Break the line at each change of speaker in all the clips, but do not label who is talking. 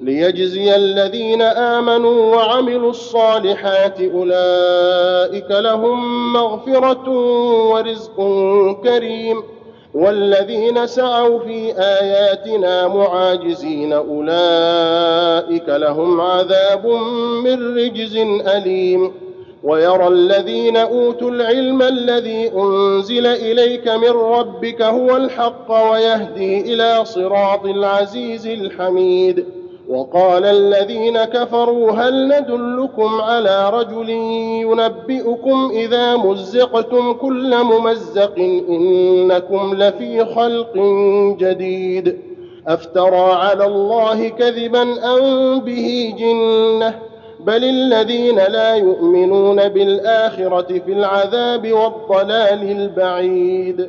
ليجزي الذين آمنوا وعملوا الصالحات أولئك لهم مغفرة ورزق كريم والذين سعوا في آياتنا معاجزين أولئك لهم عذاب من رجز أليم ويرى الذين أوتوا العلم الذي أنزل إليك من ربك هو الحق ويهدي إلى صراط العزيز الحميد وقال الذين كفروا هل ندلكم على رجل ينبئكم إذا مزقتم كل ممزق إنكم لفي خلق جديد أفترى على الله كذبا أم به جنة بل الذين لا يؤمنون بالآخرة في العذاب والضلال البعيد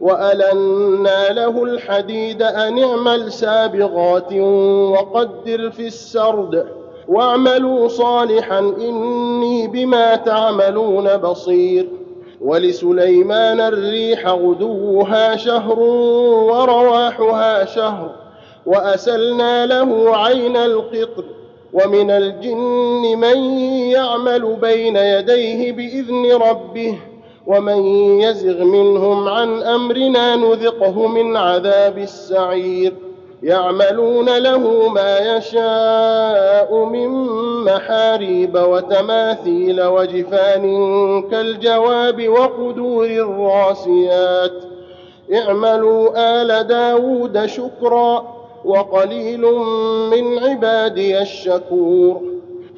وألنا له الحديد أن اعمل سابغات وقدر في السرد واعملوا صالحا إني بما تعملون بصير ولسليمان الريح غدوها شهر ورواحها شهر وأسلنا له عين القطر ومن الجن من يعمل بين يديه بإذن ربه ومن يزغ منهم عن أمرنا نذقه من عذاب السعير. يعملون له ما يشاء من محاريب وتماثيل وجفان كالجواب وقدور الراسيات. اعملوا آل داود شكرا وقليل من عبادي الشكور.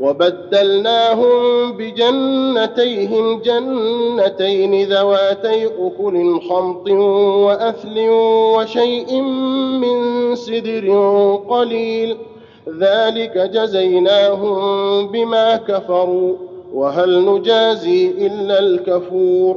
وبدلناهم بجنتيهم جنتين ذواتي أكل خمط وأثل وشيء من سدر قليل. ذلك جزيناهم بما كفروا وهل نجازي إلا الكفور.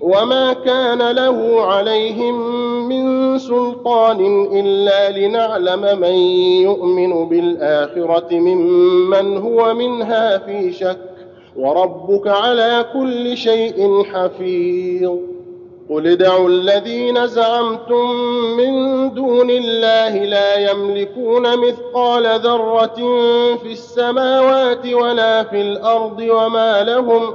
وما كان له عليهم من سلطان الا لنعلم من يؤمن بالاخره ممن هو منها في شك وربك على كل شيء حفيظ قل ادعوا الذين زعمتم من دون الله لا يملكون مثقال ذره في السماوات ولا في الأرض وما لهم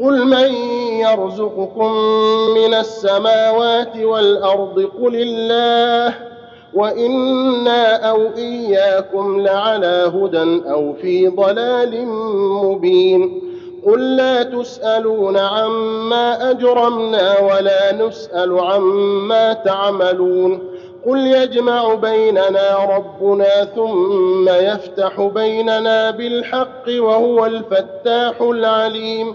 قل من يرزقكم من السماوات والأرض قل الله وأنا أو اياكم لعلى هدى أو في ضلال مبين قل لا تسالون عما اجرمنا ولا نسال عما تعملون قل يجمع بيننا ربنا ثم يفتح بيننا بالحق وهو الفتاح العليم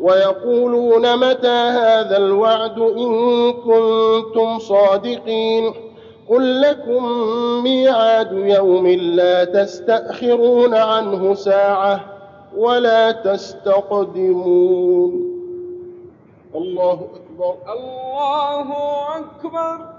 ويقولون متى هذا الوعد إن كنتم صادقين قل لكم ميعاد يوم لا تستأخرون عنه ساعة ولا تستقدمون. الله أكبر.
الله أكبر.